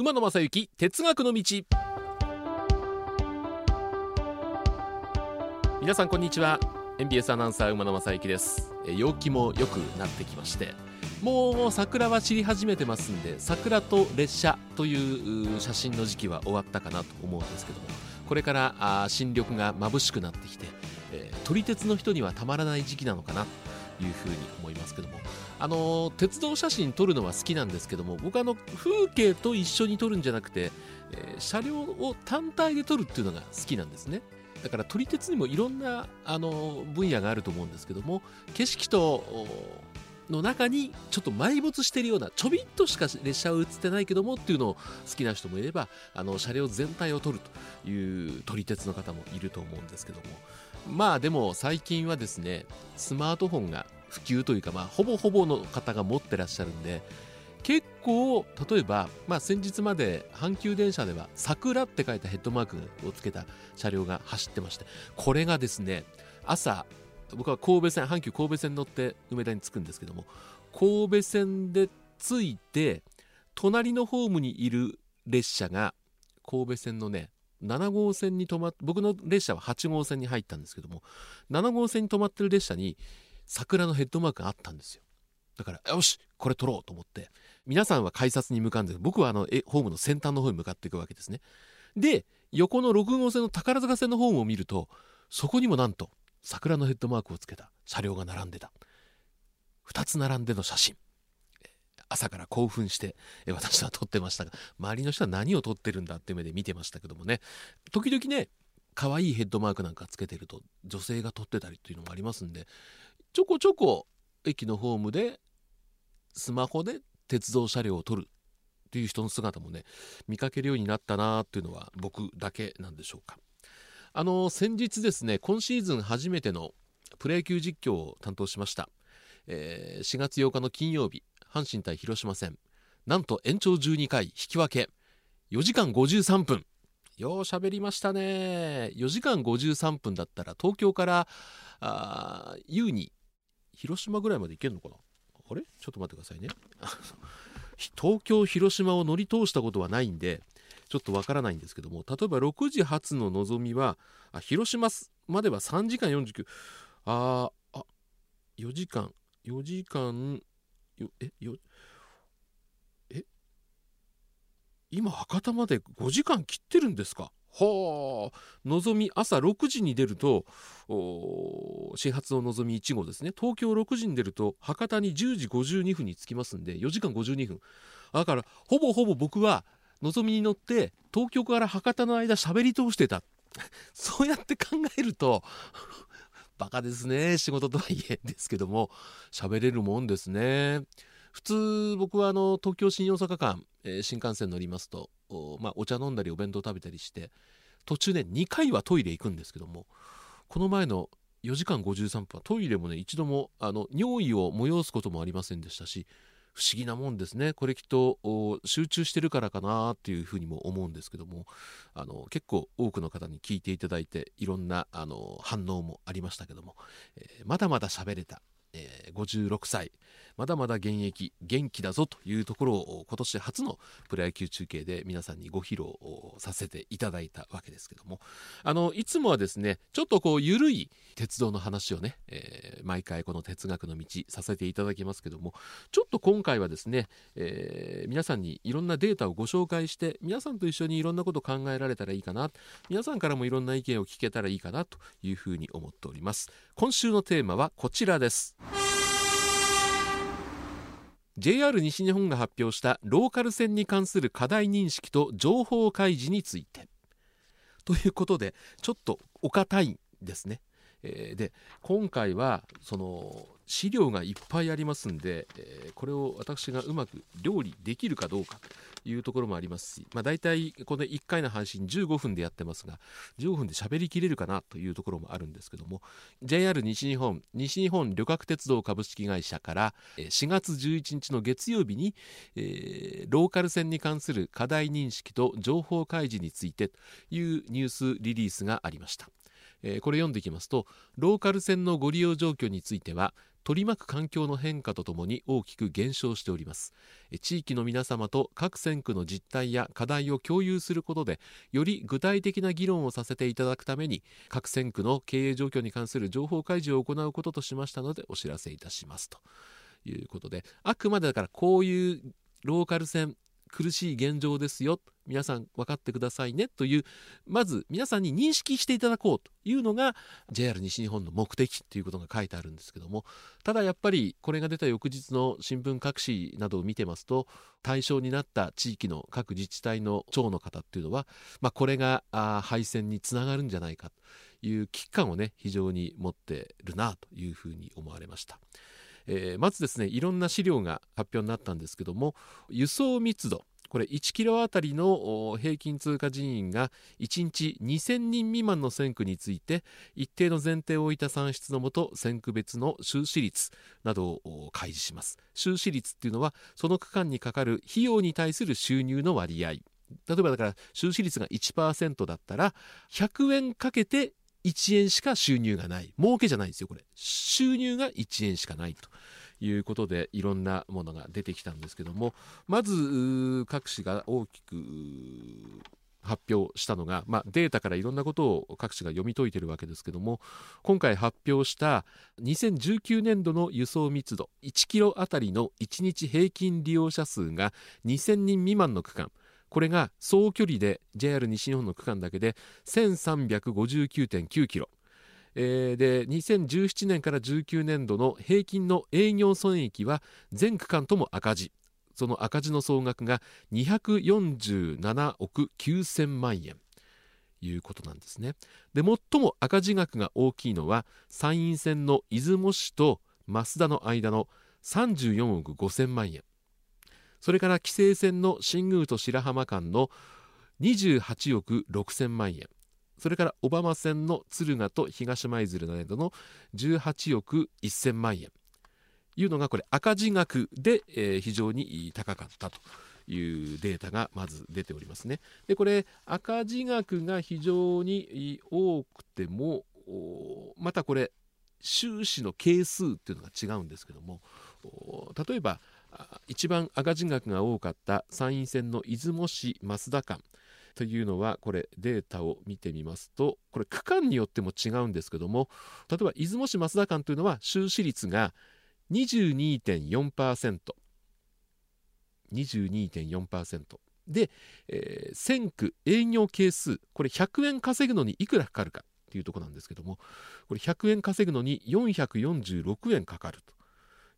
馬野正幸哲学の道。皆さんこんにちは。NBS アナウンサー馬野正幸です。陽気も良くなってきまして。もう桜は散り始めてますんで桜と列車という写真の時期は終わったかなと思うんですけども。これから新緑が眩しくなってきて、えー、撮り鉄の人にはたまらない時期なのかな。いうふうに思いますけども。あの鉄道写真撮るのは好きなんですけども僕あの風景と一緒に撮るんじゃなくて、えー、車両を単体で撮るっていうのが好きなんですね。だから撮り鉄にもいろんなあの分野があると思うんですけども景色との中にちょっと埋没してるようなちょびっとしか列車は映ってないけどもっていうのを好きな人もいればあの車両全体を撮るという撮り鉄の方もいると思うんですけども。まあでも最近はですねスマートフォンが普及というか、まあ、ほぼほぼの方が持ってらっしゃるんで結構例えば、まあ、先日まで阪急電車では「桜」って書いたヘッドマークをつけた車両が走ってましてこれがですね朝僕は神戸線阪急神戸線乗って梅田に着くんですけども神戸線で着いて隣のホームにいる列車が神戸線のね7号線に止まっ僕の列車は8号線に入ったんですけども7号線に止まってる列車に桜のヘッドマークがあったんですよ。だからよしこれ撮ろうと思って皆さんは改札に向かうんです僕はあのホームの先端の方に向かっていくわけですね。で横の6号線の宝塚線のホームを見るとそこにもなんと桜のヘッドマークをつけた車両が並んでた。2つ並んでの写真。朝から興奮して私は撮ってましたが周りの人は何を撮ってるんだって目で見てましたけどもね。時々ね可愛いヘッドマークなんかつけてると女性が撮ってたりっていうのもありますんでちょこちょこ駅のホームでスマホで鉄道車両を撮るっていう人の姿もね見かけるようになったなっていうのは僕だけなんでしょうか。あの先日ですね今シーズン初めてのプロ野球実況を担当しました、えー、4月8日の金曜日阪神対広島戦。なんと延長12回引き分け。4時間53分。よう喋りましたね。4時間53分だったら東京からあ優に広島ぐらいまで行けるのかな？あれ？ちょっと待ってくださいね。東京広島を乗り通したことはないんでちょっとわからないんですけども例えば6時発ののぞみはあ広島までは3時間49ああ4時間4時間よえよえ？今博多まで5時間切ってるんですか？はあのぞみ朝6時に出ると始発ののぞみ1号ですね。東京6時に出ると博多に10時52分に着きますんで4時間52分。だからほぼほぼ僕はのぞみに乗って東京から博多の間喋り通してた。そうやって考えるとバカですね。仕事とはいえですけども喋れるもんですね。普通僕はあの東京新大阪間、えー、新幹線乗りますとお,、まあ、お茶飲んだりお弁当食べたりして途中ね2回はトイレ行くんですけどもこの前の4時間53分はトイレもね一度もあの尿意を催すこともありませんでしたし不思議なもんですね。これきっと集中してるからかなっていうふうにも思うんですけどもあの結構多くの方に聞いていただいていろんなあの反応もありましたけども、えー、まだまだ喋れたえー、56歳。まだまだ現役元気だぞというところを今年初のプロ野球中継で皆さんにご披露させていただいたわけですけども。あのいつもはですねちょっとこう緩い鉄道の話をね、えー、毎回この哲学の道させていただきますけどもちょっと今回はですね、えー、皆さんにいろんなデータをご紹介して皆さんと一緒にいろんなこと考えられたらいいかな皆さんからもいろんな意見を聞けたらいいかなというふうに思っております。今週のテーマはこちらです。JR 西日本が発表したローカル線に関する課題認識と情報開示についてということでちょっとお堅いですね。えー、で今回はその資料がいっぱいありますんで、えー、これを私がうまく料理できるかどうかというところもありますし、まあ、大体この1回の配信15分でやってますが15分で喋りきれるかなというところもあるんですけども JR 西日本西日本旅客鉄道株式会社から4月11日の月曜日に、えー、ローカル線に関する課題認識と情報開示についてというニュースリリースがありました。えー、これ読んでいきますとローカル線のご利用状況については取り巻く環境の変化とともに大きく減少しております。地域の皆様と各選区の実態や課題を共有することでより具体的な議論をさせていただくために各選区の経営状況に関する情報開示を行うこととしましたのでお知らせいたします。ということであくまでだからこういうローカル線苦しい現状ですよ。皆さん分かってくださいね。というまず皆さんに認識していただこうというのが JR 西日本の目的ということが書いてあるんですけども。ただやっぱりこれが出た翌日の新聞各紙などを見てますと対象になった地域の各自治体の長の方っていうのは、まあ、これが廃線につながるんじゃないかという危機感をね非常に持ってるなというふうに思われました。えー、まずですねいろんな資料が発表になったんですけども輸送密度これ1キロあたりの平均通過人員が1日2000人未満の線区について一定の前提を置いた算出のもと線区別の収支率などを開示します。収支率っていうのはその区間にかかる費用に対する収入の割合。例えばだから収支率が1%だったら100円かけて1円しか収入がない。儲けじゃないんですよこれ。収入が1円しかないということでいろんなものが出てきたんですけどもまず各紙が大きく発表したのが、まあ、データからいろんなことを各紙が読み解いているわけですけども今回発表した2019年度の輸送密度1キロあたりの1日平均利用者数が2000人未満の区間。これが総距離で JR 西日本の区間だけで1359.9キロ、えー、で2017年から19年度の平均の営業損益は全区間とも赤字。その赤字の総額が247億9000万円。いうことなんですね。で最も赤字額が大きいのは参院選の出雲市と増田の間の34億5000万円。それから規制線の新宮と白浜間の28億6000万円それから小浜線の敦賀と東舞鶴などの18億1000万円いうのがこれ赤字額で、非常に高かったというデータがまず出ておりますね。でこれ赤字額が非常に多くてもまたこれ収支の係数っていうのが違うんですけども例えば一番赤字額が多かった参院選の出雲市増田間というのはこれデータを見てみますとこれ区間によっても違うんですけども例えば出雲市増田間というのは収支率が 22.4%22.4% で、えー、1000区営業係数これ100円稼ぐのにいくらかかるかというところなんですけどもこれ100円稼ぐのに446円かかると。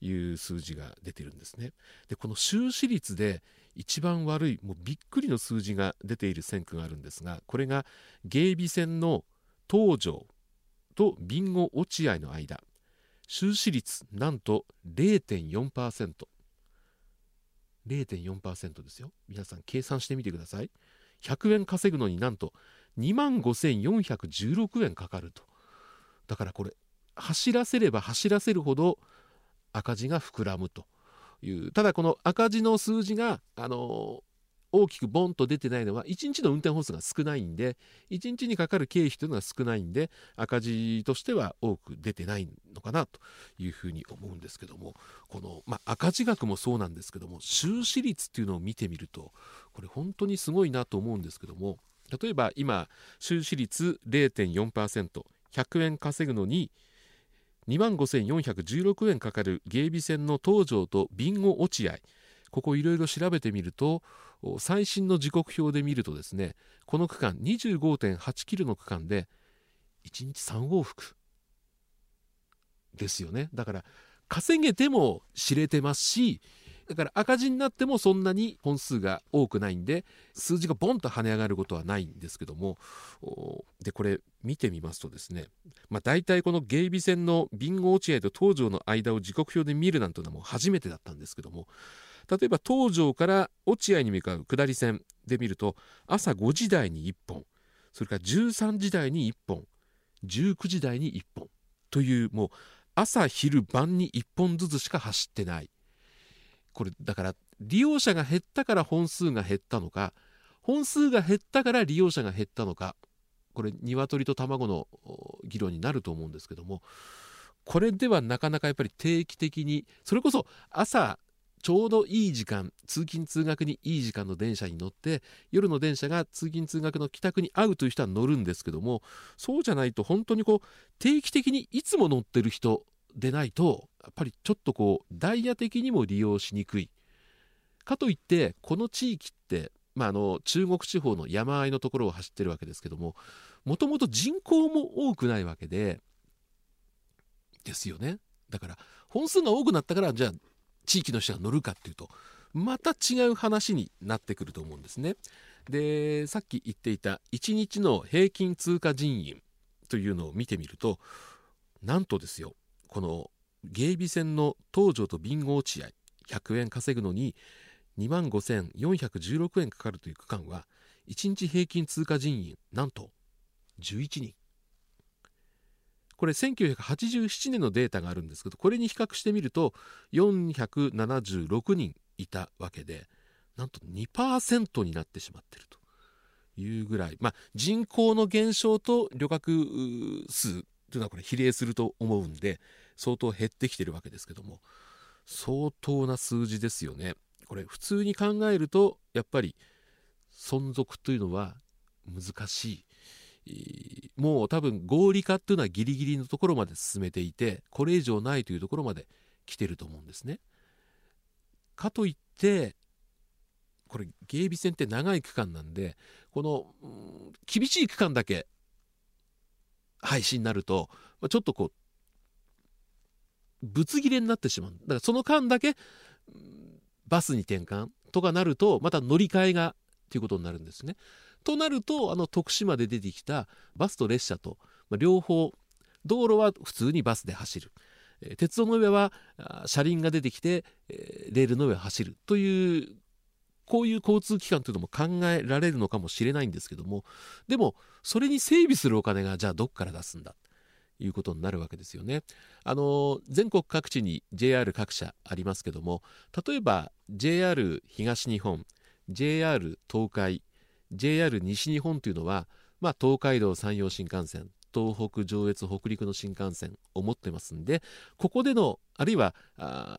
いう数字が出てるんですね。でこの収支率で一番悪いもうびっくりの数字が出ている線区があるんですがこれが芸備線の東条と備後落合の間収支率なんと0.4%。0.4%ですよ。皆さん計算してみてください。100円稼ぐのになんと2万5416円かかると。だからこれ走らせれば走らせるほど赤字が膨らむという。ただこの赤字の数字があの大きくボンと出てないのは1日の運転本数が少ないんで1日にかかる経費というのが少ないんで赤字としては多く出てないのかなというふうに思うんですけどもこの、まあ、赤字額もそうなんですけども収支率っていうのを見てみるとこれ本当にすごいなと思うんですけども例えば今収支率 0.4%100 円稼ぐのに2万5416円かかる芸備線の東条とビンゴ落合。ここいろいろ調べてみると最新の時刻表で見るとですねこの区間25.8キロの区間で1日3往復。ですよね。だから稼げても知れてますしだから赤字になってもそんなに本数が多くないんで数字がボンと跳ね上がることはないんですけどもでこれ見てみますとですね、まあ、大体この芸備線の備後落合と東条の間を時刻表で見るなんていうのはもう初めてだったんですけども例えば東条から落合に向かう下り線で見ると朝5時台に1本それから13時台に1本19時台に1本というもう朝昼晩に1本ずつしか走ってない。これだから利用者が減ったから本数が減ったのか本数が減ったから利用者が減ったのかこれ鶏と卵の議論になると思うんですけどもこれではなかなかやっぱり定期的にそれこそ朝ちょうどいい時間通勤通学にいい時間の電車に乗って夜の電車が通勤通学の帰宅に合うという人は乗るんですけどもそうじゃないと本当にこう定期的にいつも乗ってる人でないとやっぱりちょっとこうダイヤ的にも利用しにくいかといってこの地域って、まあ、あの中国地方の山あいのところを走ってるわけですけどももともと人口も多くないわけでですよねだから本数が多くなったからじゃあ地域の人が乗るかっていうとまた違う話になってくると思うんですね。でさっき言っていた1日の平均通過人員というのを見てみるとなんとですよこの芸備線の東条と備後落合。100円稼ぐのに2万5416円かかるという区間は1日平均通過人員なんと11人。これ1987年のデータがあるんですけどこれに比較してみると476人いたわけでなんと2%になってしまっているというぐらい、まあ、人口の減少と旅客数というのはこれ比例すると思うんで相当減ってきてるわけですけども相当な数字ですよね。これ普通に考えるとやっぱり存続というのは難しい。もう多分合理化っていうのはギリギリのところまで進めていてこれ以上ないというところまで来てると思うんですね。かといってこれ芸備線って長い区間なんでこの、厳しい区間だけ廃止になると、ま、ちょっとこうぶつ切れになってしまう。だからその間だけバスに転換とかなるとまた乗り換えがということになるんですね。となるとあの徳島で出てきたバスと列車と、まあ、両方道路は普通にバスで走る、え、鉄道の上は車輪が出てきて、え、レールの上を走る。というこういう交通機関というのも考えられるのかもしれないんですけども。でもそれに整備するお金がじゃあどっから出すんだ？いうことになるわけですよね。あの全国各地に JR 各社ありますけども例えば JR 東日本 JR 東海 JR 西日本というのは、まあ、東海道山陽新幹線東北上越北陸の新幹線を持ってますんでここでのあるいは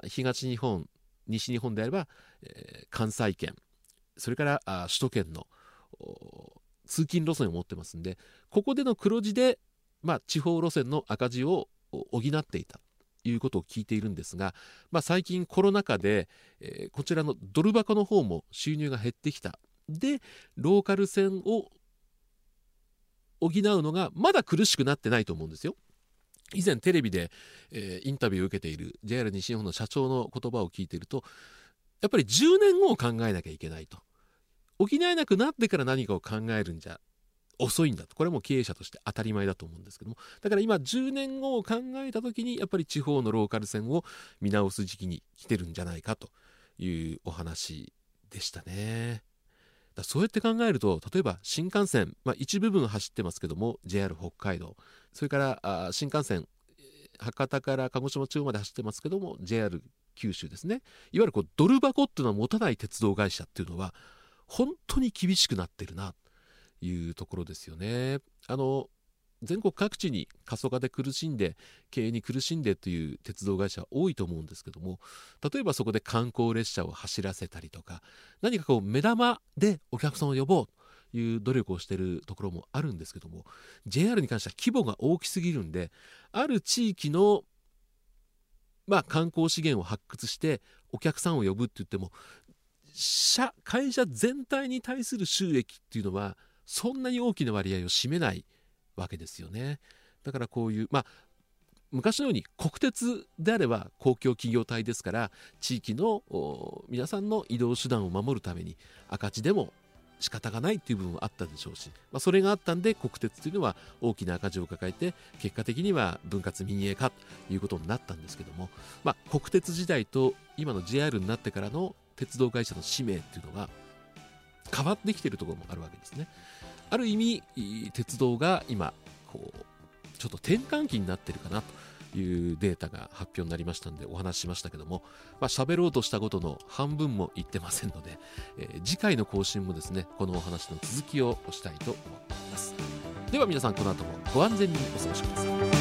東日本西日本であれば、えー、関西圏それからあ首都圏の通勤路線を持ってますんでここでの黒字で、まあ、地方路線の赤字を補っていたということを聞いているんですが、まあ、最近コロナ禍で、えー、こちらのドル箱の方も収入が減ってきた。でローカル線を補うのがまだ苦しくなってないと思うんですよ。以前テレビで、えー、インタビューを受けている JR 西日本の社長の言葉を聞いているとやっぱり10年後を考えなきゃいけないと。補えなくなってから何かを考えるんじゃ。遅いんだと。これも経営者として当たり前だと思うんですけども。だから今10年後を考えた時にやっぱり地方のローカル線を見直す時期に来てるんじゃないかというお話でしたね。だそうやって考えると例えば新幹線、まあ、一部分走ってますけども JR 北海道。それからあ新幹線博多から鹿児島中央まで走ってますけども JR 九州ですね。いわゆるこうドル箱っていうのは持たない鉄道会社っていうのは本当に厳しくなってるな。というところですよね。あの全国各地に過疎化で苦しんで経営に苦しんでという鉄道会社多いと思うんですけども例えばそこで観光列車を走らせたりとか何かこう目玉でお客さんを呼ぼうという努力をしているところもあるんですけども JR に関しては規模が大きすぎるんである地域のまあ観光資源を発掘してお客さんを呼ぶって言っても社会社全体に対する収益っていうのはそんなに大きな割合を占めないわけですよね。だからこういう、まあ、昔のように国鉄であれば公共企業体ですから地域の皆さんの移動手段を守るために赤字でも仕方がないっていう部分はあったでしょうし、まあ、それがあったんで国鉄というのは大きな赤字を抱えて結果的には分割民営化ということになったんですけども、まあ、国鉄時代と今の JR になってからの鉄道会社の使命っていうのが変わってきているところもあるわけですね。ある意味鉄道が今こうちょっと転換期になってるかなというデータが発表になりましたのでお話ししましたけども、まあ、喋ろうとしたことの半分も言ってませんので、えー、次回の更新もですねこのお話の続きをしたいと思っていますでは皆さんこの後もご安全にお過ごしください